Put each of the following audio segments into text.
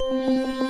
തനനം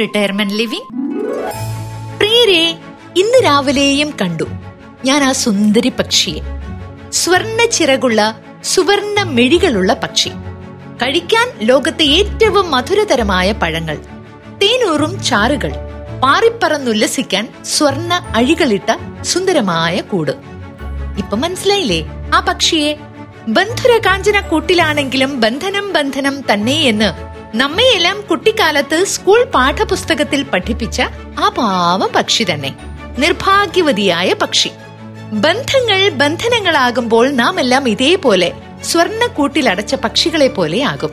retirement living പ്രിയരെ ഇന്ന് രാവിലെയും കണ്ടു. ഞാൻ ആ സുന്ദരി പക്ഷിയെ. സ്വർണ ചിറകുള്ള സുവർണ മെഴികളുള്ള പക്ഷി. കഴിക്കാൻ ലോകത്തെ ഏറ്റവും മധുരതരമായ പഴങ്ങൾ. തേനൂറും ചാറുകൾ. പാറിപ്പറന്നുല്ലസിക്കാൻ സ്വർണ അഴികളിട്ട സുന്ദരമായ കൂട്. ഇപ്പൊ മനസ്സിലായില്ലേ? ആ പക്ഷിയെ ബന്ധുര കാഞ്ചന കൂട്ടിലാണെങ്കിലും ബന്ധനം ബന്ധനം തന്നെ എന്ന് നമ്മയെല്ലാം കുട്ടിക്കാലത്ത് സ്കൂൾ പാഠപുസ്തകത്തിൽ പഠിപ്പിച്ച ആ പാവം പക്ഷി തന്നെ. നിർഭാഗ്യവതിയായ പക്ഷി. ബന്ധങ്ങൾ ബന്ധനങ്ങളാകുമ്പോൾ നാം എല്ലാം ഇതേപോലെ സ്വർണക്കൂട്ടിലടച്ച പക്ഷികളെ പോലെ ആകും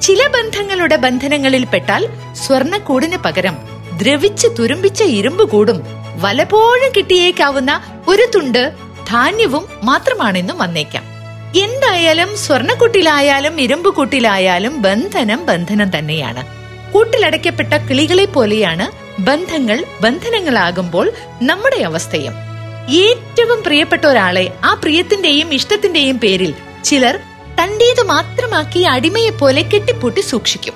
ചില ബന്ധങ്ങളുടെ ബന്ധനങ്ങളിൽ പെട്ടാൽ സ്വർണക്കൂടിന് പകരം ദ്രവിച്ച് തുരുമ്പിച്ച ഇരുമ്പ് കൂടും വലപ്പോഴും കിട്ടിയേക്കാവുന്ന ഒരു തുണ്ട് ധാന്യവും മാത്രമാണെന്നും വന്നേക്കാം. എന്തായാലും സ്വർണക്കൂട്ടിലായാലും ഇരുമ്പ് കൂട്ടിലായാലും ബന്ധനം ബന്ധനം തന്നെയാണ്. കൂട്ടിലടയ്ക്കപ്പെട്ട കിളികളെ പോലെയാണ് ബന്ധങ്ങൾ ബന്ധനങ്ങളാകുമ്പോൾ നമ്മുടെ അവസ്ഥയും. ഏറ്റവും പ്രിയപ്പെട്ട ഒരാളെ ആ പ്രിയത്തിന്റെയും ഇഷ്ടത്തിന്റെയും പേരിൽ ചിലർ തന്റേത് മാത്രമാക്കി അടിമയെ പോലെ കെട്ടിപ്പൂട്ടി സൂക്ഷിക്കും.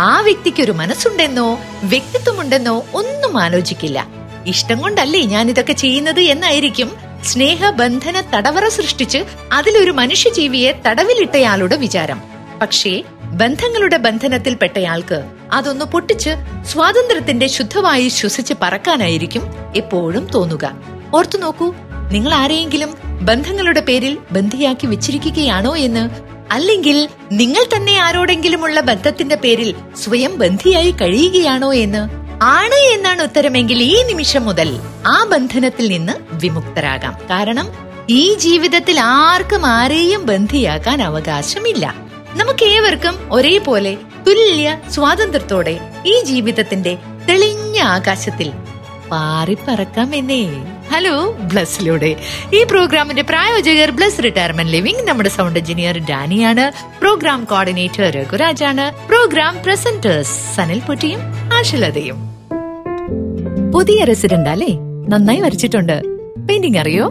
ആ വ്യക്തിക്ക് ഒരു മനസ്സുണ്ടെന്നോ വ്യക്തിത്വമുണ്ടെന്നോ ഒന്നും ആലോചിക്കില്ല. ഇഷ്ടം കൊണ്ടല്ലേ ഞാൻ ഇതൊക്കെ ചെയ്യുന്നത് എന്നായിരിക്കും സ്നേഹബന്ധന തടവറ സൃഷ്ടിച്ച് അതിലൊരു മനുഷ്യജീവിയെ തടവിലിട്ടയാളുടെ വിചാരം. പക്ഷേ ബന്ധങ്ങളുടെ ബന്ധനത്തിൽപ്പെട്ടയാൾക്ക് അതൊന്ന് പൊട്ടിച്ച് സ്വാതന്ത്ര്യത്തിന്റെ ശുദ്ധമായി ശ്വസിച്ച് പറക്കാനായിരിക്കും എപ്പോഴും തോന്നുക. ഓർത്തു നോക്കൂ നിങ്ങൾ ആരെയെങ്കിലും ബന്ധങ്ങളുടെ പേരിൽ ബന്ധിയാക്കി വെച്ചിരിക്കുകയാണോ എന്ന്. അല്ലെങ്കിൽ നിങ്ങൾ തന്നെ ആരോടെങ്കിലുമുള്ള ബന്ധത്തിന്റെ പേരിൽ സ്വയം ബന്ധിയായി കഴിയുകയാണോ എന്ന്. ആണ് എന്നാണ് ഉത്തരമെങ്കിൽ ഈ നിമിഷം മുതൽ ആ ബന്ധനത്തിൽ നിന്ന് വിമുക്തരാകാം. കാരണം ഈ ജീവിതത്തിൽ ആർക്കും ആരെയും ബന്ധിയാക്കാൻ അവകാശമില്ല. നമുക്ക് ഏവർക്കും ഒരേപോലെ തുല്യ സ്വാതന്ത്ര്യത്തോടെ ഈ ജീവിതത്തിന്റെ തെളിഞ്ഞ ആകാശത്തിൽ പാറിപ്പറക്കാം എന്നേ ഹലോ ബ്ലസ്സിലൂടെ. ഈ പ്രോഗ്രാമിന്റെ പ്രായോജകർ ബ്ലസ് റിട്ടയർമെന്റ് ലിവിംഗ് നമ്മുടെ സൗണ്ട് എഞ്ചിനീയർ ഡാനിയാണ്. പ്രോഗ്രാം കോർഡിനേറ്റർ രഘുരാജാണ്. പ്രോഗ്രാം പ്രസന്റേഴ്സ് സനിൽ പൊട്ടിയും ആശലതയും. പുതിയ റെസിഡന്റ് അല്ലേ? നന്നായി വരച്ചിട്ടുണ്ട്. പെയിന്റിംഗ് അറിയോ?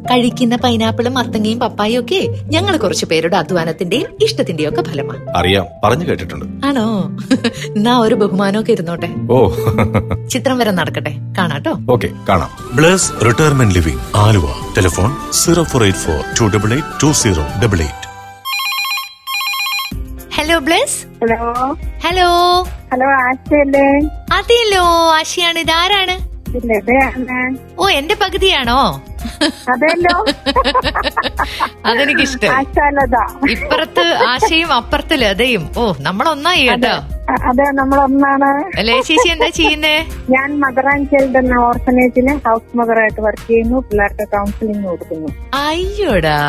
കഴിക്കുന്ന പൈനാപ്പിളും മത്തങ്ങയും പപ്പായും ഒക്കെ ഞങ്ങൾ കുറച്ചു പേരുടെ അധ്വാനത്തിന്റെയും ഇഷ്ടത്തിന്റെയും ഒക്കെ ഫലമാണ് അറിയാം. പറഞ്ഞു കേട്ടിട്ടുണ്ട്. ആണോ? എന്നാ ഒരു ബഹുമാനമൊക്കെ ഇരുന്നോട്ടെ. ഓ. ചിത്രം വരെ നടക്കട്ടെ. കാണാട്ടോ. ഓക്കെ കാണാം. Bless retirement living Aluva. Telephone zero four eight four two double eight two zero double eight. Hello Bless. Hello hello hello ആശയല്ലേ? അതെയല്ലോ ആശയാണ്. ഇതാരാണ്? ഓ എന്റെ പകുതിയാണോ? അതെല്ലോ. അതെനിക്കിഷ്ടം. ഇപ്പുറത്ത് ആശയും അപ്പുറത്ത് ലതയും ഓ നമ്മളൊന്നായി കേട്ടോ. അതെ നമ്മളൊന്നാണ്. അല്ലേ ചേച്ചി എന്താ ചെയ്യുന്നേ? ഞാൻ മദർ ആൻഡ് ചൈൽഡ് എന്ന ഓർഫനേജിന് ഹൗസ് മദറായിട്ട് വർക്ക് ചെയ്യുന്നു. പിള്ളേർക്ക് കൗൺസിലിംഗ് കൊടുക്കുന്നു. അയ്യോടാ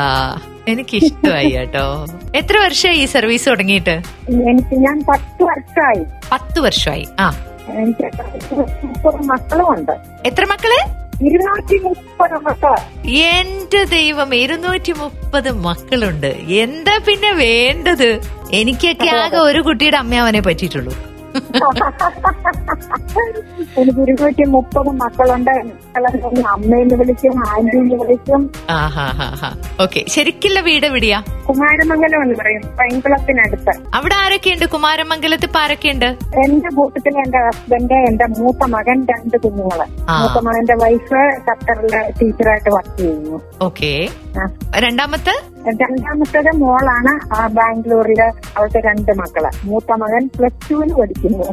എനിക്ക് ഇഷ്ടമായി കേട്ടോ. എത്ര വർഷമായി ഈ സർവീസ് തുടങ്ങിയിട്ട്? എനിക്ക് ഞാൻ പത്ത് വർഷമായി. പത്ത് വർഷമായി. ആ എനിക്ക് മുപ്പത് മക്കളുമുണ്ട്. എത്ര മക്കൾ? ഇരുന്നൂറ്റി മുപ്പത് മക്കൾ എന്റെ ദൈവം ഇരുന്നൂറ്റി മുപ്പത് മക്കളുണ്ട്. എന്താ പിന്നെ വേണ്ടത്? എനിക്കൊക്കെ ആകെ ഒരു കുട്ടിയുടെ അമ്മയാവനെ പറ്റിയിട്ടുള്ളൂ. എനിക്ക് ഇരുന്നൂറ്റി മുപ്പത് മക്കളുണ്ട്. മക്കളെ അമ്മയെന്ന് വിളിക്കും ആന്റിന്ന് വിളിക്കും. ഓക്കെ. ശരിക്കുള്ള വീട് എവിടെയാ? കുമാരമംഗലം എന്ന് പറയും. പൈൻകുളത്തിനടുത്ത്. അവിടെ ആരൊക്കെയുണ്ട്? കുമാരമംഗലത്ത് ഇപ്പൊ ആരൊക്കെയുണ്ട്? എന്റെ കൂട്ടത്തിൽ എന്റെ ഹസ്ബൻഡ് എന്റെ മൂത്ത മകൻ രണ്ട് കുഞ്ഞുങ്ങൾ. മൂത്ത മകന്റെ വൈഫ് ഖത്തറിലെ ടീച്ചറായിട്ട് വർക്ക് ചെയ്യുന്നു. ഓക്കെ. രണ്ടാമത്തെ? രണ്ടാമത്തേത് മോളാണ് ആ ബാംഗ്ലൂരിലെ അവൾക്ക് രണ്ട് മക്കൾ. മൂത്ത മകൻ പ്ലസ് ടുവിന് പഠിക്കുന്നു.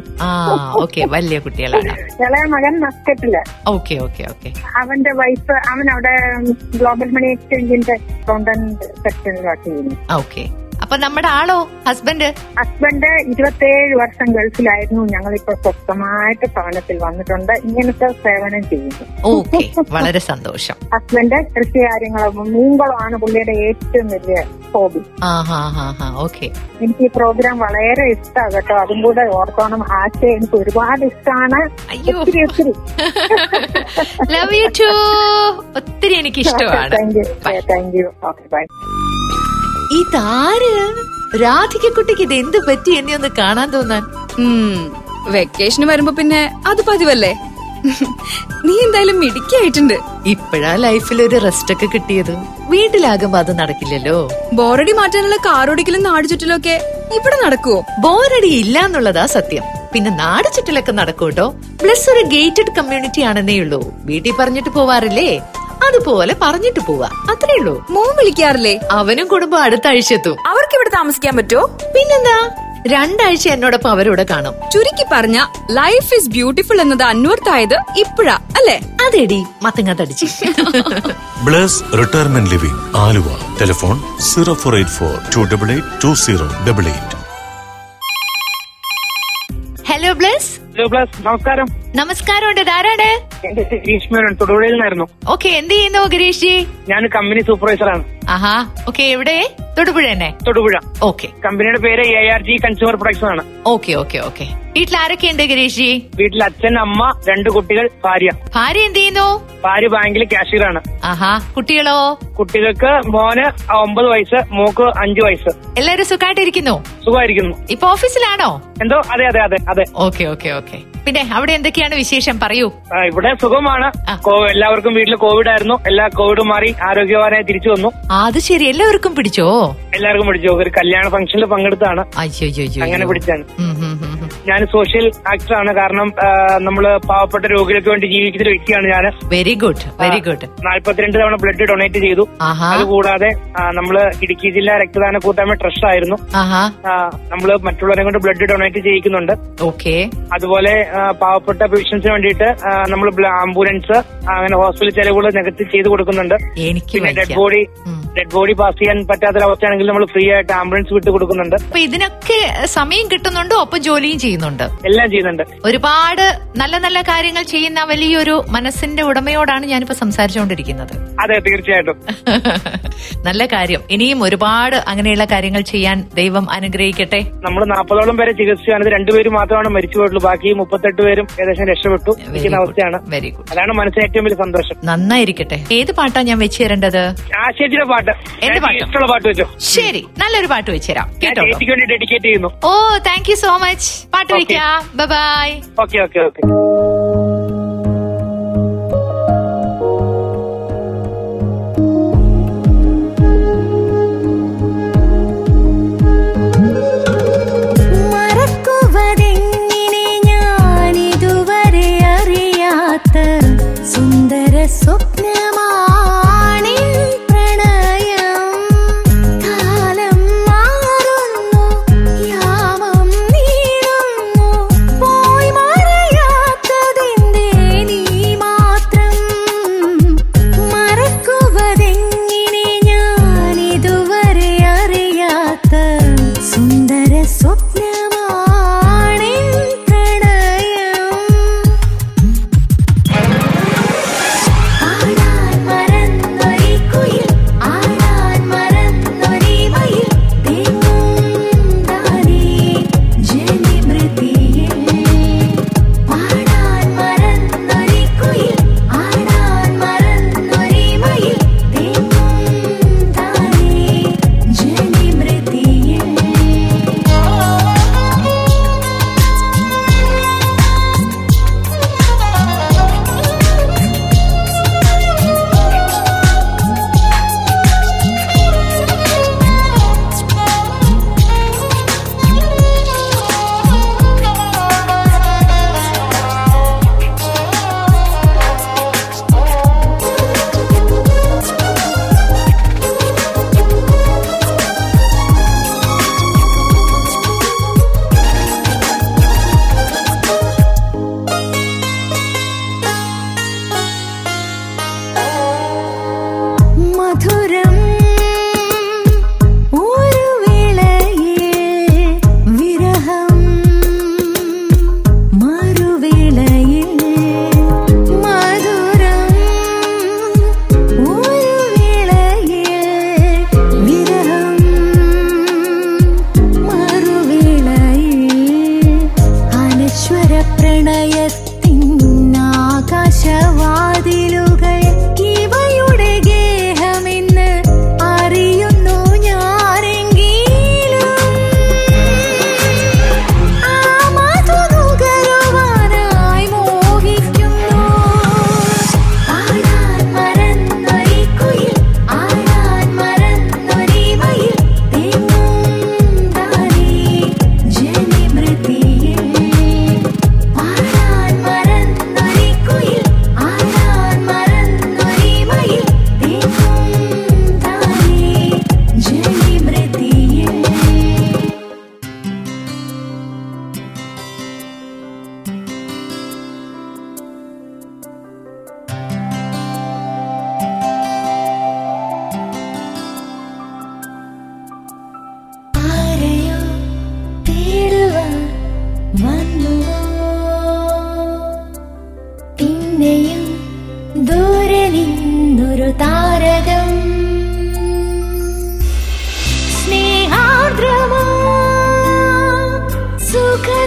ഓക്കെ. വലിയ കുട്ടികളാണ്. ഇളയ മകൻ മസ്കറ്റിൽ. Okay okay okay. അവന്റെ വൈഫ് അവൻ അവിടെ ഗ്ലോബൽ മണി എക്സ്ചേഞ്ചിന്റെ അക്കൗണ്ടന്റ് സെക്ഷനിൽ വർക്ക് ചെയ്യുന്നു ഓക്കെ. അപ്പൊ നമ്മുടെ ആളോ? ഹസ്ബൻഡ്? ഹസ്ബൻഡ് ഇരുപത്തേഴ് വർഷം ഗൾഫിലായിരുന്നു. ഞങ്ങളിപ്പോ സ്വസ്ഥമായിട്ട് ഭവനത്തിൽ വന്നിട്ടുണ്ട്. ഇങ്ങനത്തെ സേവനം ചെയ്യുന്നു. ഓക്കെ. വളരെ സന്തോഷം. ഹസ്ബൻഡ് കൃഷി കാര്യങ്ങളും മീൻകുളമാണ് പുള്ളിയുടെ ഏറ്റവും വലിയ ഹോബി. ഓക്കെ. എനിക്ക് ഈ പ്രോഗ്രാം വളരെ ഇഷ്ടമാണ് കേട്ടോ. അതും കൂടെ ഓർത്തോണം ആശയം എനിക്ക് ഒരുപാട് ഇഷ്ടമാണ്. ഒത്തിരി ഒത്തിരി. ലവ് യു ടു ഒത്തിരി എനിക്ക് ഇഷ്ടമാണ് thank you thank you okay bye ഇതാര്? രാധികക്കുട്ടിക്ക് ഇത് എന്ത് പറ്റി എന്നെ ഒന്ന് കാണാൻ തോന്നാൻ? വെക്കേഷന് വരുമ്പോ പിന്നെ അത് പതിവല്ലേ? നീ എന്തായാലും മിടുക്കിയായിട്ടുണ്ട്. ഇപ്പഴാ ലൈഫിൽ ഒരു റെസ്റ്റ് ഒക്കെ കിട്ടിയത്. വീട്ടിലാകുമ്പോ അത് നടക്കില്ലല്ലോ. ബോറടി മാറ്റാനുള്ള കാറോടിക്കലും നാട് ചുറ്റലും ഒക്കെ ഇവിടെ നടക്കുവോ? ബോറടി ഇല്ല എന്നുള്ളതാ സത്യം. പിന്നെ നാട് ചുറ്റലൊക്കെ നടക്കൂട്ടോ പ്ലസ് ഒരു ഗേറ്റഡ് കമ്മ്യൂണിറ്റി ആണെന്നേ ഉള്ളൂ. വീട്ടിൽ പറഞ്ഞിട്ട് പോവാറില്ലേ? അതുപോലെ പറഞ്ഞിട്ട് പോവാ. അത്രേ ഉള്ളൂ. മോൻ വിളിക്കാറില്ലേ? അവനും കുടുംബം അടുത്ത ആഴ്ച എത്തും അവർക്ക് ഇവിടെ താമസിക്കാൻ പറ്റുമോ? പിന്നെന്താ? രണ്ടാഴ്ച എന്നോടൊപ്പം അവരോട് കാണും. ചുരുക്കി പറഞ്ഞ ലൈഫ് ഇസ് ബ്യൂട്ടിഫുൾ എന്നത് അന്വർത്ഥായത് ഇപ്പഴാ അല്ലേ? അതെടി മത്തങ്ങ തടിച്ച്. Bless retirement living Aluva. Telephone zero four eight four two double eight two zero double eight. Hello Bless. Hello Bless. നമസ്കാരം. നമസ്കാരം ഉണ്ട് ധാരാണ് എന്റെ പേര് ഗിരീഷ് മേനോൻ. തൊടുപുഴയിൽ നിന്നായിരുന്നു ഓക്കെ എന്ത് ചെയ്യുന്നു ഗിരീഷ്? ജി ഞാൻ കമ്പനി സൂപ്പർവൈസർ ആണ് ആഹാ ഓക്കെ എവിടെ? തൊടുപുഴ തന്നെ? തൊടുപുഴ. ഓക്കെ കമ്പനിയുടെ പേര് A R G consumer products ആണ്. ഓക്കെ ഓക്കെ ഓക്കെ വീട്ടിൽ ആരൊക്കെയുണ്ട് ഗിരീഷ്? ജി വീട്ടിൽ അച്ഛൻ അമ്മ രണ്ട് കുട്ടികൾ ഭാര്യ. ഭാര്യ എന്ത് ചെയ്യുന്നു? ഭാര്യ ബാങ്കിൽ ആണ് ആഹാ കുട്ടികളോ? കുട്ടികൾക്ക് മോന് ഒമ്പത് വയസ്സ് മോക്ക് അഞ്ചു വയസ്സ്. എല്ലാരും സുഖമായിട്ടിരിക്കുന്നു? സുഖമായിരിക്കുന്നു. ഇപ്പൊ ഓഫീസിലാണോ? എന്തോ? അതെ അതെ അതെ അതെ. ഓക്കെ ഓക്കെ ഓക്കെ പിന്നെ അവിടെ എന്തൊക്കെയാണ് വിശേഷം? പറയൂ. ഇവിടെ സുഖമാണ്. എല്ലാവർക്കും വീട്ടിൽ കോവിഡ് ആയിരുന്നു എല്ലാ കോവിഡും മാറി ആരോഗ്യവാനായി തിരിച്ചു വന്നു. അത് ശരി. എല്ലാവർക്കും പിടിച്ചോ? എല്ലാവർക്കും പിടിച്ചോ. ഒരു കല്യാണ ഫംഗ്ഷനിൽ പങ്കെടുത്താണ് അങ്ങനെ പിടിച്ചാണ്. ഞാൻ സോഷ്യൽ ആക്ടർ ആണ്. കാരണം നമ്മൾ പാവപ്പെട്ട രോഗികൾക്ക് വേണ്ടി ജീവിക്കുന്ന ഒരു വ്യക്തിയാണ് ഞാൻ. വെരി ഗുഡ് വെരി ഗുഡ് നാല്പത്തിരണ്ട് തവണ ബ്ലഡ് ഡൊണേറ്റ് ചെയ്തു. അതുകൂടാതെ നമ്മൾ നമ്മൾ ഇടുക്കി ജില്ലാ രക്തദാന കൂട്ടായ്മ ട്രസ്റ്റ് ആയിരുന്നു. നമ്മൾ നമ്മൾ മറ്റുള്ളവരെ കൊണ്ട് ബ്ലഡ് ഡൊണേറ്റ് ചെയ്യിക്കുന്നുണ്ട്. ഓക്കെ അതുപോലെ പാവപ്പെട്ട പേഷ്യൻസിന് വേണ്ടിയിട്ട് നമ്മൾ ആംബുലൻസ് അങ്ങനെ ഹോസ്പിറ്റൽ ചെലവുകൾ നികത്തി ചെയ്ത് കൊടുക്കുന്നുണ്ട്. എനിക്ക് പിന്നെ dead body. Dead body pass ചെയ്യാൻ പറ്റാത്തൊരവസ്ഥയാണെങ്കിൽ നമ്മൾ ഫ്രീ ആയിട്ട് ആംബുലൻസ് വിട്ടു കൊടുക്കുന്നുണ്ട്. ഇതിനൊക്കെ സമയം കിട്ടുന്നുണ്ടോ? ഒപ്പം ജോലിയും ചെയ്യുന്നുണ്ട്. എല്ലാം ചെയ്യുന്നുണ്ട്. ഒരുപാട് നല്ല നല്ല കാര്യങ്ങൾ ചെയ്യുന്ന വലിയൊരു മനസ്സിന്റെ ഉടമയോടാണ് ഞാനിപ്പോ സംസാരിച്ചുകൊണ്ടിരിക്കുന്നത്. അതെ തീർച്ചയായിട്ടും. നല്ല കാര്യം. ഇനിയും ഒരുപാട് അങ്ങനെയുള്ള കാര്യങ്ങൾ ചെയ്യാൻ ദൈവം അനുഗ്രഹിക്കട്ടെ. നമ്മൾ നാൽപ്പതോളം പേരെ ചികിത്സിച്ചത് രണ്ടുപേരും മാത്രമാണ് മരിച്ചു പോയിട്ടുള്ളൂ. ബാക്കി മുപ്പത്തെട്ട് പേരും ഏകദേശം രക്ഷപ്പെട്ടു. ഇരിക്കുന്ന അവസ്ഥയാണ്. വെരി ഗുഡ് അതാണ് മനസ്സിന് ഏറ്റവും വലിയ സന്തോഷം. നന്നായിരിക്കട്ടെ. ഏത് പാട്ടാണ് ഞാൻ വെച്ചു തരേണ്ടത്? പാട്ട്. എന്ത് എനിക്ക് പാട്ട്? ഇഷ്ടമുള്ള പാട്ട് വെച്ചോ. ശരി. നല്ലൊരു പാട്ട് വെച്ചുതരാം കേട്ടോ. ഡെഡിക്കേറ്റ് ചെയ്യുന്നു. ഓ താങ്ക് യു സോ മച്ച് പാട്ട് വിളിക്കാം. ബൈ ഓക്കെ ഓക്കെ ഓക്കെ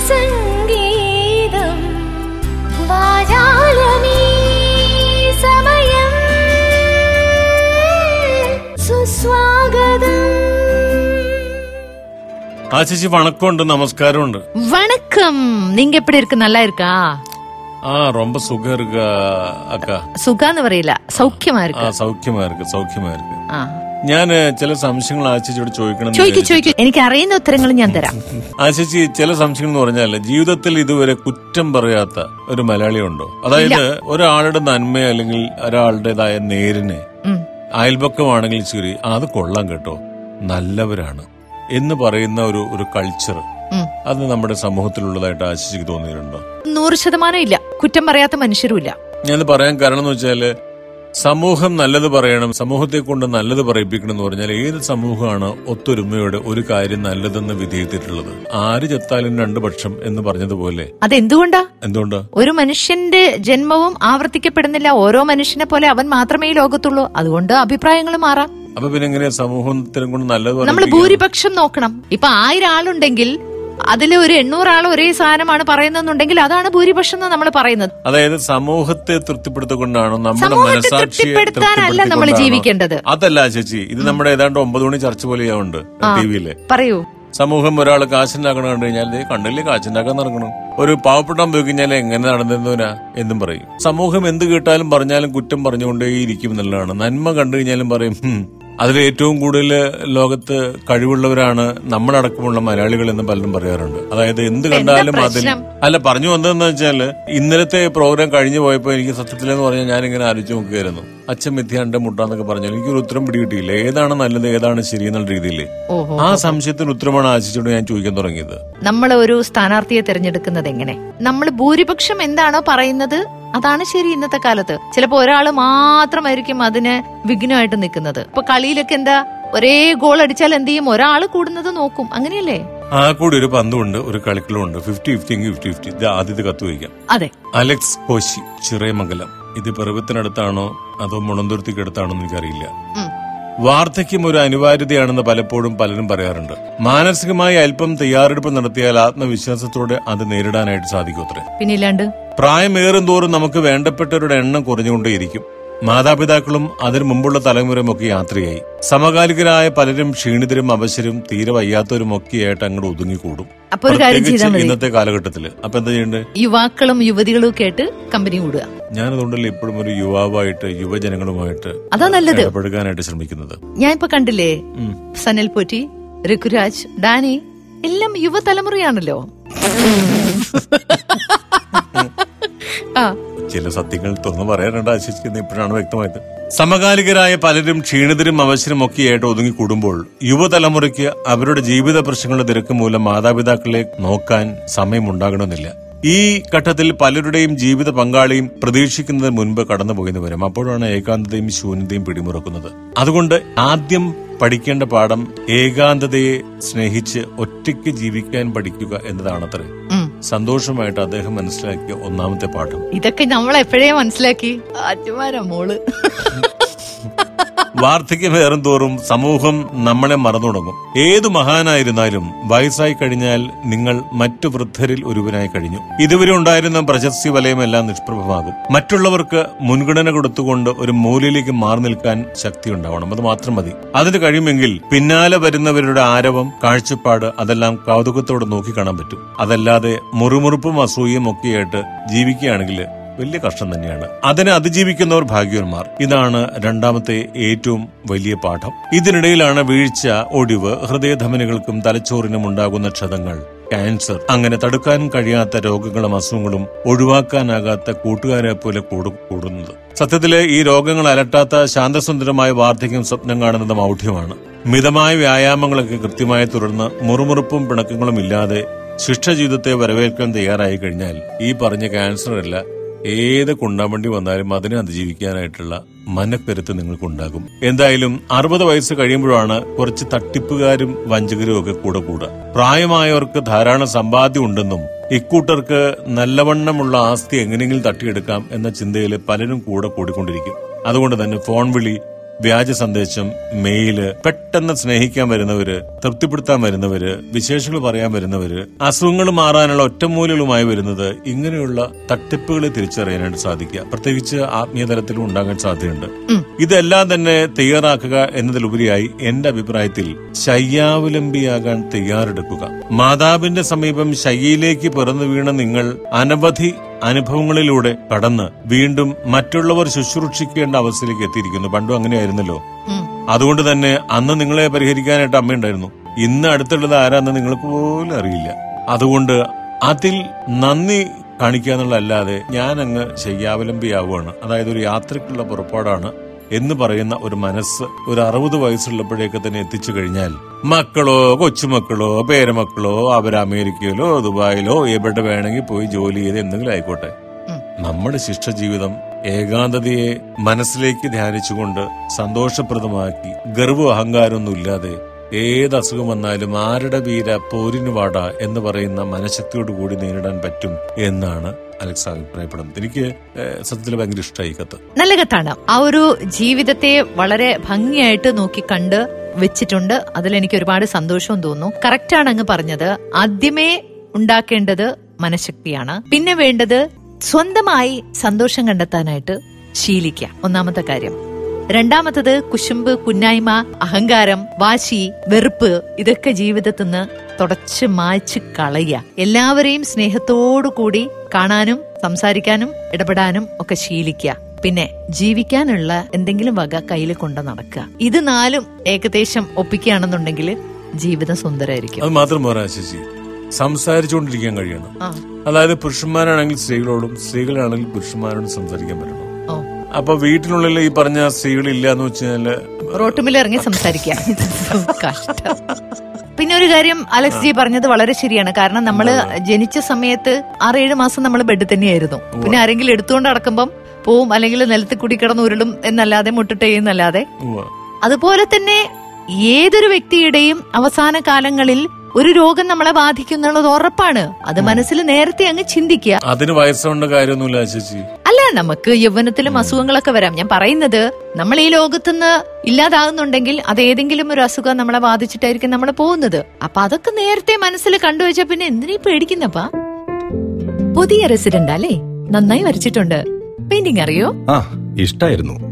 സംഗീതം വാചാലമീ സമയം സുസ്വാഗതം ആ ചേച്ചി വണക്കമുണ്ട് നമസ്കാരമുണ്ട് வணக்கம் நீங்க எப்படி இருக்கு நல்லா இருக்கா ஆ ரொம்ப சுகம் இருக்கா அக்கா சுகான்னு வரையில சௌக்கியமா இருக்கு ஆ சௌக்கியமா இருக்கு சௌக்கியமா இருக்கு ஆ ഞാൻ ചില സംശയങ്ങൾ ആശിച്ചോട് ചോദിക്കണം ചോദിക്കും ചോദിക്കും. എനിക്ക് അറിയുന്ന ഉത്തരങ്ങൾ ഞാൻ തരാം. ആശിച്ച് ചില സംശയങ്ങൾ എന്ന് പറഞ്ഞാൽ ജീവിതത്തിൽ ഇതുവരെ കുറ്റം പറയാത്ത ഒരു മലയാളി ഉണ്ടോ? അതായത് ഒരാളുടെ നന്മ അല്ലെങ്കിൽ ഒരാളുടേതായ നേരിനെ. അയൽപക്കമാണെങ്കിൽ ശരി "ആ, അത് കൊള്ളാം കേട്ടോ. നല്ലവരാണ്. എന്ന് പറയുന്ന ഒരു ഒരു കൾച്ചർ. അത് നമ്മുടെ സമൂഹത്തിലുള്ളതായിട്ട് ആശിച്ചിക്ക് തോന്നിയിട്ടുണ്ടോ? നൂറ് ശതമാനം ഇല്ല. കുറ്റം പറയാത്ത മനുഷ്യരും ഇല്ല ഞാൻ പറയാൻ കാരണം എന്ന് വെച്ചാൽ സമൂഹം നല്ലത് പറയണം സമൂഹത്തെ കൊണ്ട് നല്ലത് പറയിപ്പിക്കണം എന്ന് പറഞ്ഞാൽ ഏത് സമൂഹമാണ് ഒത്തൊരുമയോടെ ഒരു കാര്യം നല്ലതെന്ന് വിധിയെത്തിയിട്ടുള്ളത്? ആര് ചത്താലും രണ്ടു പക്ഷം എന്ന് പറഞ്ഞതുപോലെ. അതെന്തുകൊണ്ടാ? എന്തുകൊണ്ടാ? ഒരു മനുഷ്യന്റെ ജന്മവും ആവർത്തിക്കപ്പെടുന്നില്ല ഓരോ മനുഷ്യനെ പോലെ അവൻ മാത്രമേ ഈ ലോകത്തുള്ളൂ. അതുകൊണ്ട് അഭിപ്രായങ്ങൾ മാറാം. അപ്പൊ പിന്നെ സമൂഹത്തിനും സമൂഹത്തിനെ കൊണ്ട് നല്ലത് നമ്മൾ ഭൂരിപക്ഷം നോക്കണം. ഇപ്പൊ ആയിരം ആളുണ്ടെങ്കിൽ അതിൽ ഒരു എണ്ണൂറാൾ ഒരേ സാധനമാണ് പറയുന്നതെന്നുണ്ടെങ്കിൽ അതാണ് ഭൂരിപക്ഷം എന്ന് നമ്മൾ പറയുന്നത്. അതായത് സമൂഹത്തെ തൃപ്തിപ്പെടുത്തിക്കൊണ്ടാണോ നമ്മുടെ സമൂഹത്തെ മനസാക്ഷിയെ തൃപ്തിപ്പെടുത്താനല്ല നമ്മൾ ജീവിക്കേണ്ടത്. അതല്ല ചേച്ചി ഇത് നമ്മുടെ ഏതാണ്ട് ഒമ്പത് മണി ചർച്ച പോലെയാവുണ്ട് ടിവിയിൽ പറയൂ. സമൂഹം ഒരാൾ കാശുണ്ടാക്കണം കണ്ടു കഴിഞ്ഞാൽ കണ്ടില്ലേ കാശുണ്ടാക്കാൻ നടക്കണം. ഒരു പാവപ്പെട്ടാൻ പോയി കഴിഞ്ഞാൽ എങ്ങനെ നടന്നിരുന്നവനാ എന്നും പറയും. സമൂഹം എന്ത് കേട്ടാലും പറഞ്ഞാലും കുറ്റം പറഞ്ഞുകൊണ്ടേ ഇരിക്കും എന്നുള്ളതാണ്. നന്മ കണ്ടു കഴിഞ്ഞാലും പറയും "ഹും, അതിൽ ഏറ്റവും കൂടുതൽ ലോകത്ത് കഴിവുള്ളവരാണ് നമ്മളടക്കമുള്ള മലയാളികൾ എന്ന് പലരും പറയാറുണ്ട്. അതായത് എന്ത് കണ്ടാലും അതിൽ അല്ല പറഞ്ഞു വന്നതെന്ന് വെച്ചാൽ ഇന്നലത്തെ പ്രോഗ്രാം കഴിഞ്ഞു പോയപ്പോ എനിക്ക് സത്യത്തിലെന്ന് പറഞ്ഞാൽ ഞാൻ ഇങ്ങനെ ആലോചിച്ച് നോക്കുകയായിരുന്നു. അച്ഛൻ മിഥ്യാണ്ട് മുട്ടാന്നൊക്കെ പറഞ്ഞാൽ എനിക്കൊരു ഉത്തരം പിടികിട്ടിയില്ല? ഏതാണ് നല്ലത് ഏതാണ് ശരി എന്നുള്ള രീതിയിൽ ആ സംശയത്തിന് ഉത്തരമാണ് ആശിച്ചുകൊണ്ട് ഞാൻ ചോദിക്കാൻ തുടങ്ങിയത്. നമ്മൾ ഒരു സ്ഥാനാർത്ഥിയെ തിരഞ്ഞെടുക്കുന്നത് എങ്ങനെ? നമ്മൾ ഭൂരിപക്ഷം എന്താണോ പറയുന്നത്? അതാണ് ശരി ഇന്നത്തെ കാലത്ത്. ചിലപ്പോ ഒരാൾ മാത്രമായിരിക്കും അതിന് വിഘ്നമായിട്ട് നിൽക്കുന്നത്. ഇപ്പൊ കളിയിലൊക്കെ എന്താ ഒരേ ഗോൾ അടിച്ചാൽ എന്ത് ചെയ്യും? ഒരാൾ കൂടുന്നത് നോക്കും. അങ്ങനെയല്ലേ? ആ കൂടി ഒരു പന്തുണ്ട് ഒരു കളിക്കളുണ്ട് ഫിഫ്റ്റി ഫിഫ്റ്റി ഫിഫ്റ്റി ഫിഫ്റ്റി ഇത് ആദ്യത്തെ കത്ത് വയ്ക്കാം അതെ. അലക്സ് കോശി ചിറയമംഗലം. ഇത് പെറുവത്തിനടുത്താണോ അതോ മുളന്തുരുത്തിക്കടുത്താണോ എന്ന് എനിക്കറിയില്ല. വാർദ്ധക്യം ഒരു അനിവാര്യതയാണെന്ന് പലപ്പോഴും പലരും പറയാറുണ്ട്. മാനസികമായി അല്പം തയ്യാറെടുപ്പ് നടത്തിയാൽ ആത്മവിശ്വാസത്തോടെ അത് നേരിടാനായിട്ട് സാധിക്കുമത്രേ പിന്നെ ഇല്ലാണ്ട് പ്രായമേറും തോറും നമുക്ക് വേണ്ടപ്പെട്ടവരുടെ എണ്ണം കുറഞ്ഞുകൊണ്ടേയിരിക്കും. മാതാപിതാക്കളും അതിനു മുമ്പുള്ള തലമുറയുമൊക്കെ യാത്രയായി. സമകാലികരായ പലരും ക്ഷീണിതരും അവശരും തീരെ വയ്യാത്തവരും ഒക്കെയായിട്ട് അങ്ങോട്ട് ഒതുങ്ങിക്കൂടും. അപ്പൊ ഒരു കാര്യം ചെയ്താൽ ഇന്നത്തെ കാലഘട്ടത്തിൽ. അപ്പൊ എന്താ ചെയ്യണ്ടേ? യുവാക്കളും യുവതികളും ഒക്കെ ആയിട്ട് കമ്പനി കൂടുക. ഞാനതുകൊണ്ടല്ലേ ഇപ്പോഴും ഒരു യുവാവായിട്ട് യുവജനങ്ങളുമായിട്ട് അതാ നല്ലത്. ഇടപെടുക്കാനായിട്ട് ശ്രമിക്കുന്നത്. ഞാൻ ഇപ്പൊ കണ്ടില്ലേ സനൽ പോറ്റി ഋഖുരാജ് ഡാനി എല്ലാം യുവതലമുറയാണല്ലോ. ആ. ചില സത്യങ്ങൾ തുറന്നു പറയാനുണ്ട് ആശ്വസിക്കുന്നത് ഇപ്പോഴാണ് വ്യക്തമായത്. സമകാലികരായ പലരും ക്ഷീണിതരും അവശരും ഒക്കെയായിട്ട് ഒതുങ്ങിക്കൂടുമ്പോൾ യുവതലമുറയ്ക്ക് അവരുടെ ജീവിത പ്രശ്നങ്ങളുടെ തിരക്ക് മൂലം മാതാപിതാക്കളെ നോക്കാൻ സമയമുണ്ടാകണമെന്നില്ല. ഈ ഘട്ടത്തിൽ പലരുടെയും ജീവിത പങ്കാളിയും പ്രതീക്ഷിക്കുന്നതിന് മുൻപ് കടന്നുപോയെന്ന് വരും അപ്പോഴാണ് ഏകാന്തതയും ശൂന്യതയും പിടിമുറക്കുന്നത്. അതുകൊണ്ട് ആദ്യം പഠിക്കേണ്ട പാഠം ഏകാന്തതയെ സ്നേഹിച്ച് ഒറ്റയ്ക്ക് ജീവിക്കാൻ പഠിക്കുക എന്നതാണത്രേ. അത്ര സന്തോഷമായിട്ട് അദ്ദേഹം മനസ്സിലാക്കിയ ഒന്നാമത്തെ പാഠം. ഇതൊക്കെ നമ്മൾ എപ്പോഴേ മനസ്സിലാക്കി? അച്ഛന്മാരാ മോൾ. വാർദ്ധക്യമേറും തോറും സമൂഹം നമ്മളെ മറന്നു തുടങ്ങും. ഏതു മഹാനായിരുന്നാലും വയസ്സായി കഴിഞ്ഞാൽ നിങ്ങൾ മറ്റു വൃദ്ധരിൽ ഒരുവനായി കഴിഞ്ഞു. ഇതുവരെ ഉണ്ടായിരുന്ന പ്രശസ്തി വലയമെല്ലാം നിഷ്പ്രഭമാകും. മറ്റുള്ളവർക്ക് മുൻഗണന കൊടുത്തുകൊണ്ട് ഒരു മൂലയിലേക്ക് മാറി നിൽക്കാൻ ശക്തി ഉണ്ടാവണം. അത് മാത്രം മതി. അതിന് കഴിയുമെങ്കിൽ പിന്നാലെ വരുന്നവരുടെ ആരവം കാഴ്ചപ്പാട് അതെല്ലാം കൗതുകത്തോടെ നോക്കിക്കാണാൻ പറ്റും. അതല്ലാതെ മുറിമുറുപ്പും അസൂയയും ഒക്കെയായിട്ട് ജീവിക്കുകയാണെങ്കിൽ വലിയ കഷ്ടം തന്നെയാണ്. അതിനെ അതിജീവിക്കുന്നവർ ഭാഗ്യവന്മാർ. ഇതാണ് രണ്ടാമത്തെ ഏറ്റവും വലിയ പാഠം. ഇതിനിടയിലാണ് വീഴ്ച ഒടിവ് ഹൃദയധമനികൾക്കും തലച്ചോറിനും ഉണ്ടാകുന്ന ക്ഷതങ്ങൾ ക്യാൻസർ. അങ്ങനെ തടുക്കാൻ കഴിയാത്ത രോഗങ്ങളും അസുഖങ്ങളും ഒഴിവാക്കാനാകാത്ത കൂട്ടുകാരെ പോലെ കൂടു കൂടുന്നത്. സത്യത്തിലെ ഈ രോഗങ്ങൾ അലട്ടാത്ത ശാന്തസുന്ദരമായ വാർദ്ധക്യം സ്വപ്നം കാണുന്നത് മൗഢ്യമാണ്. മിതമായ വ്യായാമങ്ങളൊക്കെ കൃത്യമായി തുടർന്ന് മുറുമുറുപ്പും പിണക്കങ്ങളും ഇല്ലാതെ ശിക്ഷ ജീവിതത്തെ വരവേൽക്കാൻ തയ്യാറായി കഴിഞ്ഞാൽ ഈ പറഞ്ഞ ക്യാൻസർ അല്ല ഏത് കുണ്ടാമണ്ടി വന്നാലും അതിനെ അതിജീവിക്കാനായിട്ടുള്ള മനക്കരുത്ത് നിങ്ങൾക്കുണ്ടാകും. എന്തായാലും അറുപത് വയസ്സ് കഴിയുമ്പോഴാണ് കുറച്ച് തട്ടിപ്പുകാരും വഞ്ചകരും ഒക്കെ കൂടെ കൂടുക. പ്രായമായവർക്ക് ധാരാളം സമ്പാദ്യം ഉണ്ടെന്നും ഇക്കൂട്ടർക്ക് നല്ലവണ്ണമുള്ള ആസ്തി എങ്ങനെയെങ്കിലും തട്ടിയെടുക്കാം എന്ന ചിന്തയിൽ പലരും കൂടെ കൂടിക്കൊണ്ടിരിക്കും. അതുകൊണ്ട് തന്നെ ഫോൺ വിളി വ്യാജ സന്ദേശം മെയിൽ പെട്ടെന്ന് സ്നേഹിക്കാൻ വരുന്നവര് തൃപ്തിപ്പെടുത്താൻ വരുന്നവര് വിശേഷങ്ങൾ പറയാൻ വരുന്നവര് അസുഖങ്ങൾ മാറാനുള്ള ഒറ്റമൂലുകളുമായി വരുന്നത് ഇങ്ങനെയുള്ള തട്ടിപ്പുകളെ തിരിച്ചറിയാനായിട്ട് സാധിക്കുക. പ്രത്യേകിച്ച് ആത്മീയ തലത്തിലും ഉണ്ടാകാൻ സാധ്യതയുണ്ട്. ഇതെല്ലാം തന്നെ തയ്യാറാക്കുക എന്നതിലുപരിയായി എന്റെ അഭിപ്രായത്തിൽ ശയ്യാവലംബിയാകാൻ തയ്യാറെടുക്കുക. മാതാവിന്റെ സമീപം ശയ്യയിലേക്ക് പിറന്നു വീണ നിങ്ങൾ അനവധി അനുഭവങ്ങളിലൂടെ കടന്ന് വീണ്ടും മറ്റുള്ളവർ ശുശ്രൂഷിക്കേണ്ട അവസ്ഥയിലേക്ക് എത്തിയിരിക്കുന്നു. പണ്ടും അങ്ങനെയായിരുന്നല്ലോ. അതുകൊണ്ട് തന്നെ അന്ന് നിങ്ങളെ പരിഹരിക്കാനായിട്ട് അമ്മയുണ്ടായിരുന്നു ഇന്ന് അടുത്തുള്ളത് ആരാന്ന് നിങ്ങൾക്ക് പോലും അറിയില്ല. അതുകൊണ്ട് അതിൽ നന്ദി കാണിക്കുക എന്നുള്ളതല്ലാതെ ഞാൻ അങ്ങ് ശയ്യാവലംബിയാവുകയാണ്. അതായത് ഒരു യാത്രയ്ക്കുള്ള പുറപ്പാടാണ്. എന്ന് പറയുന്ന ഒരു മനസ്സ് ഒരു അറുപത് വയസ്സുള്ളപ്പോഴേക്ക് തന്നെ എത്തിച്ചു കഴിഞ്ഞാൽ മക്കളോ കൊച്ചുമക്കളോ പേരമക്കളോ അവർ അമേരിക്കയിലോ ദുബായിലോ എവിടെ വേണമെങ്കിൽ പോയി ജോലി ചെയ്ത് എന്തെങ്കിലും ആയിക്കോട്ടെ. നമ്മുടെ നമ്മുടെ ശിഷ്ടജീവിതം ഏകാന്തതയെ മനസ്സിലേക്ക് ധ്യാനിച്ചുകൊണ്ട് സന്തോഷപ്രദമാക്കി ഗർവ അഹങ്കാരമൊന്നും ഇല്ലാതെ ഏത് അസുഖം വന്നാലും ആരുടെ വീര പോരിനുവാട എന്ന് പറയുന്ന മനഃശക്തിയോട് കൂടി നേരിടാൻ പറ്റും എന്നാണ് അലക്സ് അഭിപ്രായപ്പെടുന്നത് എനിക്ക് സത്യത്തിൽ ഭയങ്കര ഇഷ്ടമായി കത്ത്. നല്ല കത്താണ്. ആ ഒരു ജീവിതത്തെ വളരെ ഭംഗിയായിട്ട് നോക്കി കണ്ട് വെച്ചിട്ടുണ്ട്. അതിൽ എനിക്ക് ഒരുപാട് സന്തോഷവും തോന്നുന്നു. കറക്റ്റാണ് അങ്ങ് പറഞ്ഞത്. ആദ്യമേ ഉണ്ടാക്കേണ്ടത് മനഃശക്തിയാണ്. പിന്നെ വേണ്ടത് സ്വന്തമായി സന്തോഷം കണ്ടെത്താനായിട്ട് ശീലിക്കുക. ഒന്നാമത്തെ കാര്യം. രണ്ടാമത്തത് കുശുമ്പ് കുന്നായ്മ അഹങ്കാരം വാശി വെറുപ്പ് ഇതൊക്കെ ജീവിതത്തിൽ നിന്ന് തുടച്ച് മായ്ച്ച് കളയുക. എല്ലാവരെയും സ്നേഹത്തോടു കൂടി കാണാനും സംസാരിക്കാനും ഇടപെടാനും ഒക്കെ ശീലിക്കുക. പിന്നെ ജീവിക്കാനുള്ള എന്തെങ്കിലും വക കയ്യിൽ കൊണ്ട് നടക്കുക. ഇത് നാലും ഏകദേശം ഒപ്പിക്കുകയാണെന്നുണ്ടെങ്കിൽ ജീവിതം സുന്ദരമായിരിക്കും അത് മാത്രം പോരാ ശശി സംസാരിച്ചുകൊണ്ടിരിക്കാൻ കഴിയണം. അതായത് പുരുഷന്മാരാണെങ്കിൽ സ്ത്രീകളോടും സ്ത്രീകളാണെങ്കിൽ പുരുഷന്മാരോടും സംസാരിക്കാൻ പറ്റണം. അപ്പൊ വീട്ടിനുള്ളിൽ ഈ പറഞ്ഞ സ്ത്രീകളില്ല എന്ന് വെച്ചാൽ റോട്ടുമില്ല ഇറങ്ങി സംസാരിക്കാം. കഷ്ടം. ഒരു കാര്യം അലക്സ് ജി പറഞ്ഞത് വളരെ ശരിയാണ്. കാരണം നമ്മൾ ജനിച്ച സമയത്ത് ആറേഴ് മാസം നമ്മൾ ബെഡ് തന്നെയായിരുന്നു. പിന്നെ ആരെങ്കിലും എടുത്തുകൊണ്ട് അടക്കുമ്പം പോവും അല്ലെങ്കിൽ നിലത്ത് കൂടി കിടന്ന് ഉരുളും എന്നല്ലാതെ മുട്ടിട്ട് ചെയ്യുന്നല്ലാതെ. അതുപോലെ തന്നെ ഏതൊരു വ്യക്തിയുടെയും അവസാന കാലങ്ങളിൽ ഒരു രോഗം നമ്മളെ ബാധിക്കുന്നുള്ളത് ഉറപ്പാണ്. അത് മനസ്സിൽ നേരത്തെ അങ്ങ് ചിന്തിക്കുക. അതിന് വയസ്സുകൊണ്ട് കാര്യമൊന്നുമില്ല ചേച്ചി. അല്ല നമുക്ക് യൗവനത്തിലും അസുഖങ്ങളൊക്കെ വരാം. ഞാൻ പറയുന്നത് നമ്മൾ ഈ ലോകത്തുനിന്ന് ഇല്ലാതാകുന്നുണ്ടെങ്കിൽ അത് ഏതെങ്കിലും ഒരു അസുഖം നമ്മളെ ബാധിച്ചിട്ടായിരിക്കും നമ്മൾ പോകുന്നത്. അപ്പൊ അതൊക്കെ നേരത്തെ മനസ്സിൽ കണ്ടുവച്ച പിന്നെ എന്തിനീ പേടിക്കുന്നപ്പാ? പുതിയ റെസിഡന്റ് അല്ലേ? നന്നായി വരച്ചിട്ടുണ്ട്. പെയിന്റിംഗ് അറിയോ? ആ ഇഷ്ടായിരുന്നു.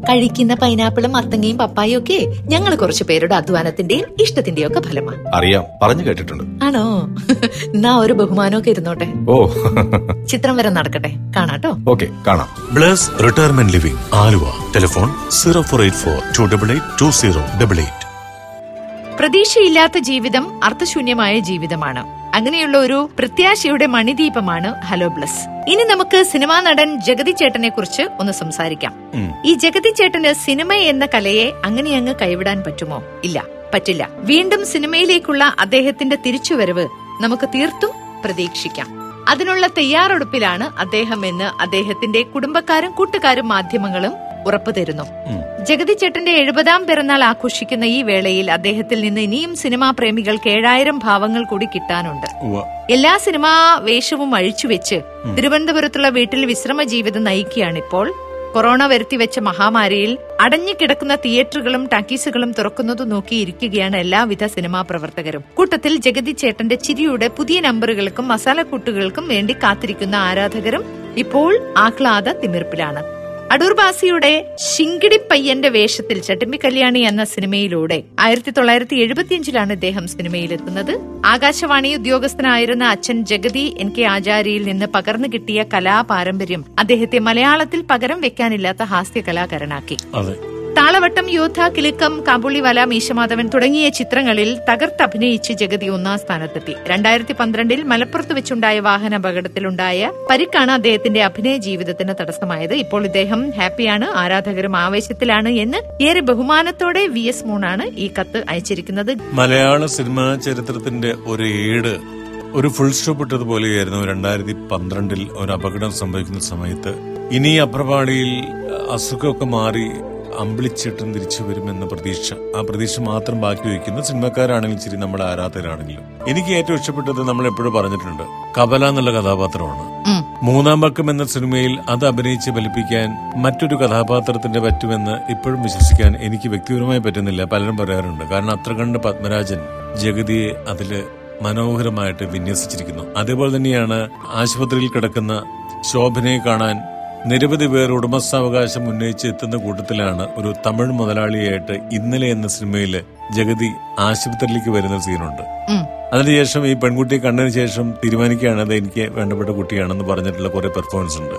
കഴിക്കുന്ന പൈനാപ്പിളും മത്തങ്ങയും പപ്പായും ഒക്കെ ഞങ്ങൾ കുറച്ചു പേരുടെ അധ്വാനത്തിന്റെയും ഇഷ്ടത്തിന്റെയും ഒക്കെ ഫലമാണ്. അറിയാം. പറഞ്ഞു കേട്ടിട്ടുണ്ട്. ആണോ? എന്നാ ഒരു ബഹുമാനമൊക്കെ ഇരുന്നോട്ടെ. ഓ. ചിത്രം വരെ നടക്കട്ടെ. കാണാട്ടോ. ഓക്കെ കാണാം. Bless retirement living Aluva. Telephone zero four eight four two double eight two zero double eight. പ്രതീക്ഷയില്ലാത്ത ജീവിതം അർത്ഥശൂന്യമായ ജീവിതമാണ്. അങ്ങനെയുള്ള ഒരു പ്രത്യാശയുടെ മണിദീപമാണ് ഹലോ ബ്ലസ്. ഇനി നമുക്ക് സിനിമാ നടൻ ജഗതി ചേട്ടനെ കുറിച്ച് ഒന്ന് സംസാരിക്കാം. ഈ ജഗതി ചേട്ടന് സിനിമ എന്ന കലയെ അങ്ങനെ അങ്ങ് കൈവിടാൻ പറ്റുമോ? ഇല്ല. പറ്റില്ല. വീണ്ടും സിനിമയിലേക്കുള്ള അദ്ദേഹത്തിന്റെ തിരിച്ചുവരവ് നമുക്ക് തീർത്തും പ്രതീക്ഷിക്കാം. അതിനുള്ള തയ്യാറെടുപ്പിലാണ് അദ്ദേഹം എന്ന് അദ്ദേഹത്തിന്റെ കുടുംബക്കാരും കൂട്ടുകാരും മാധ്യമങ്ങളും ഉറപ്പു തരുന്നു. ജഗതി ചേട്ടന്റെ എഴുപതാം പിറന്നാൾ ആഘോഷിക്കുന്ന ഈ വേളയിൽ അദ്ദേഹത്തിൽ നിന്ന് ഇനിയും സിനിമാ പ്രേമികൾക്ക് ഏഴായിരം ഭാവങ്ങൾ കൂടി കിട്ടാനുണ്ട്. എല്ലാ സിനിമാ വേഷവും അഴിച്ചുവെച്ച് തിരുവനന്തപുരത്തുള്ള വീട്ടിൽ വിശ്രമ ജീവിതം നയിക്കുകയാണിപ്പോൾ. കൊറോണ വരുത്തിവെച്ച മഹാമാരിയിൽ അടഞ്ഞുകിടക്കുന്ന തിയേറ്ററുകളും ടാക്കീസുകളും തുറക്കുന്നത് നോക്കിയിരിക്കുകയാണ് എല്ലാവിധ സിനിമാ പ്രവർത്തകരും. കൂട്ടത്തിൽ ജഗതി ചേട്ടന്റെ ചിരിയുടെ പുതിയ നമ്പറുകൾക്കും മസാലക്കൂട്ടുകൾക്കും വേണ്ടി കാത്തിരിക്കുന്ന ആരാധകരും ഇപ്പോൾ ആഹ്ലാദ തിമിർപ്പിലാണ്. അടൂർ ബാസിയുടെ ശിങ്കിടി പയ്യന്റെ വേഷത്തിൽ ചട്ടിമ്പി കല്യാണി എന്ന സിനിമയിലൂടെ ആയിരത്തി തൊള്ളായിരത്തി എഴുപത്തിയഞ്ചിലാണ് ഇദ്ദേഹം സിനിമയിലെത്തുന്നത്. ആകാശവാണി ഉദ്യോഗസ്ഥനായിരുന്ന അച്ഛൻ ജഗതി എൻ കെ ആചാര്യയിൽ നിന്ന് പകർന്നു കിട്ടിയ കലാപാരമ്പര്യം അദ്ദേഹത്തെ മലയാളത്തിൽ പകരം വെക്കാനില്ലാത്ത ഹാസ്യ കലാകാരനാക്കി താളവട്ടം യോദ്ധ കിലുക്കം കാബൂളിവാല മീശമാധവൻ തുടങ്ങിയ ചിത്രങ്ങളിൽ തകർത്തഭിനയിച്ച് ജഗതി ഒന്നാം സ്ഥാനത്തെത്തി. രണ്ടായിരത്തി പന്ത്രണ്ടിൽ മലപ്പുറത്ത് വെച്ചുണ്ടായ വാഹന അപകടത്തിലുണ്ടായ പരിക്കാണ് അദ്ദേഹത്തിന്റെ അഭിനയ ജീവിതത്തിന് തടസ്സമായത്. ഇപ്പോൾ ഇദ്ദേഹം ഹാപ്പിയാണ് ആരാധകരും ആവേശത്തിലാണ് എന്ന് ഏറെ ബഹുമാനത്തോടെ വി എസ് മൂണാണ് ഈ കത്ത് അയച്ചിരിക്കുന്നത്. മലയാള സിനിമാ ചരിത്രത്തിന്റെ ഒരു ഏട് ഒരു ഫുൾ സ്റ്റോപ്പ് ഇട്ടതുപോലെയായിരുന്നു രണ്ടായിരത്തി പന്ത്രണ്ടിൽ ഒരു അപകടം സംഭവിക്കുന്ന സമയത്ത്. ഇനി അപ്രപാളിയിൽ അസുഖമൊക്കെ മാറി അമ്പിളിച്ചേട്ടൻ തിരിച്ചു വരുമെന്ന പ്രതീക്ഷ. ആ പ്രതീക്ഷ മാത്രം ബാക്കി വയ്ക്കുന്ന സിനിമക്കാരാണെങ്കിലും ശരി നമ്മുടെ ആരാധകരാണെങ്കിലും. എനിക്ക് ഏറ്റവും ഇഷ്ടപ്പെട്ടത് നമ്മൾ എപ്പോഴും പറഞ്ഞിട്ടുണ്ട് കബല എന്നുള്ള കഥാപാത്രമാണ്. മൂന്നാം പക്കം എന്ന സിനിമയിൽ അത് അഭിനയിച്ച് ഫലിപ്പിക്കാൻ മറ്റൊരു കഥാപാത്രത്തിന്റെ പറ്റുമെന്ന് ഇപ്പോഴും വിശ്വസിക്കാൻ എനിക്ക് വ്യക്തിപരമായി പറ്റുന്നില്ല. പലരും പറയാറുണ്ട് കാരണം അത്ര കണ്ട് പത്മരാജൻ ജഗതിയെ അതിൽ മനോഹരമായിട്ട് വിന്യസിച്ചിരിക്കുന്നു. അതേപോലെ തന്നെയാണ് ആശുപത്രിയിൽ കിടക്കുന്ന ശോഭനയെ കാണാൻ നിരവധി പേർ ഉടമസ്ഥാവകാശം ഉന്നയിച്ച് എത്തുന്ന കൂട്ടത്തിലാണ് ഒരു തമിഴ് മുതലാളിയായിട്ട് ഇന്നലെ എന്ന സിനിമയിൽ ജഗതി ആശുപത്രിയിലേക്ക് വരുന്ന സീനുണ്ട്. അതിനുശേഷം ഈ പെൺകുട്ടിയെ കണ്ടതിന് ശേഷം തീരുമാനിക്കുകയാണ് അത് എനിക്ക് വേണ്ടപ്പെട്ട കുട്ടിയാണെന്ന് പറഞ്ഞിട്ടുള്ള കുറെ പെർഫോമൻസ് ഉണ്ട്.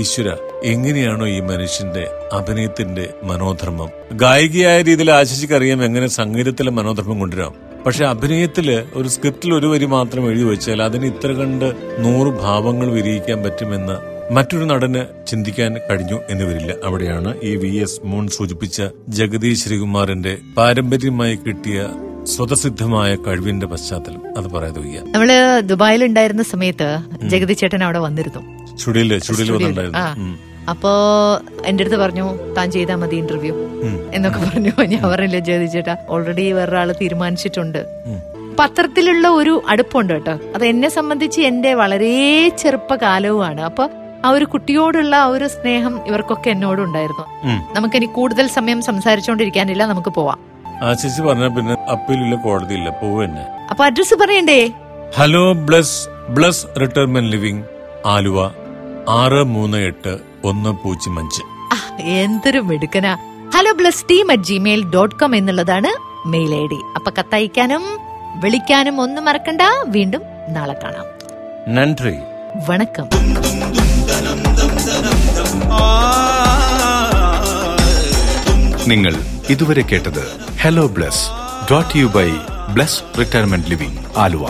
ഈശ്വര എങ്ങനെയാണോ ഈ മനുഷ്യന്റെ അഭിനയത്തിന്റെ മനോധർമ്മം ഗായികയായ രീതിയിൽ ആശിച്ചിക്ക് അറിയാം എങ്ങനെ സംഗീതത്തിലെ മനോധർമ്മം കൊണ്ടുവരാം പക്ഷെ അഭിനയത്തിൽ ഒരു സ്ക്രിപ്റ്റിൽ ഒരു വരി മാത്രം എഴുതി വെച്ചാൽ അതിന് ഇത്ര കണ്ട് നൂറ് ഭാവങ്ങൾ വിരിയിക്കാൻ പറ്റുമെന്ന് മറ്റൊരു നടന് ചിന്തിക്കാൻ കഴിഞ്ഞു എന്ന് വരില്ല അവിടെയാണ് ഈ വി എസ് മോൻ സൂചിപ്പിച്ച ജഗദീഷ് ശ്രീകുമാറിന്റെ പാരമ്പര്യമായി കിട്ടിയ സ്വതസിദ്ധമായ കഴിവിന്റെ പശ്ചാത്തലം. അത് പറയാതെ വയ്യ. നമ്മൾ ദുബായിൽ ഉണ്ടായിരുന്ന സമയത്ത് ജഗതി ചേട്ടൻ അവിടെ വന്നിരുന്നു. ചുടിയിൽ ചുടിയിൽ സ്റ്റുഡിയോയിൽ. വന്നിട്ടുണ്ടായിരുന്നു. അപ്പോ എന്റെ അടുത്ത് പറഞ്ഞു താൻ ചെയ്താൽ മതി ഇന്റർവ്യൂ എന്നൊക്കെ പറഞ്ഞു. ഞാൻ പറഞ്ഞില്ല ജ്യോതി ചേട്ടാ ഓൾറെഡി വേറൊരാൾ തീരുമാനിച്ചിട്ടുണ്ട്. പത്രത്തിലുള്ള ഒരു അടുപ്പുണ്ട് കേട്ടോ. അത് എന്നെ സംബന്ധിച്ച് എന്റെ വളരെ ചെറുപ്പകാലവുമാണ്. അപ്പൊ ആ ഒരു കുട്ടിയോടുള്ള ആ ഒരു സ്നേഹം ഇവർക്കൊക്കെ എന്നോടും ഉണ്ടായിരുന്നു. നമുക്ക് നമുക്കിനി കൂടുതൽ സമയം സംസാരിച്ചുകൊണ്ടിരിക്കാനില്ല നമുക്ക് പോവാം. ആ ചേച്ചി പറഞ്ഞ പിന്നെ അപ്പീലില്ല കോടതിയില്ല പോവന്നെ അപ്പൊ അഡ്രസ് പറയണ്ടേ? Hello Bless Bless retirement living Aluva ആറ് മൂന്ന് എട്ട് ഒന്ന് പൂജ്യം അഞ്ച്. എന്തൊരു മിടുക്കനാ. Hello Bless team at Gmail dot com എന്നുള്ളതാണ് മെയിൽ ഐ ഡി. അപ്പൊ കത്തയക്കാനും വിളിക്കാനും ഒന്നും മറക്കണ്ട. വീണ്ടും നാളെ കാണാം. നன்றി വണക്കം നിങ്ങൾ ഇതുവരെ കേട്ടത് hello Bless brought you by Bless retirement living Aluva.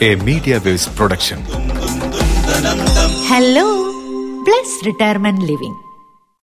A media waves production hello Bless retirement living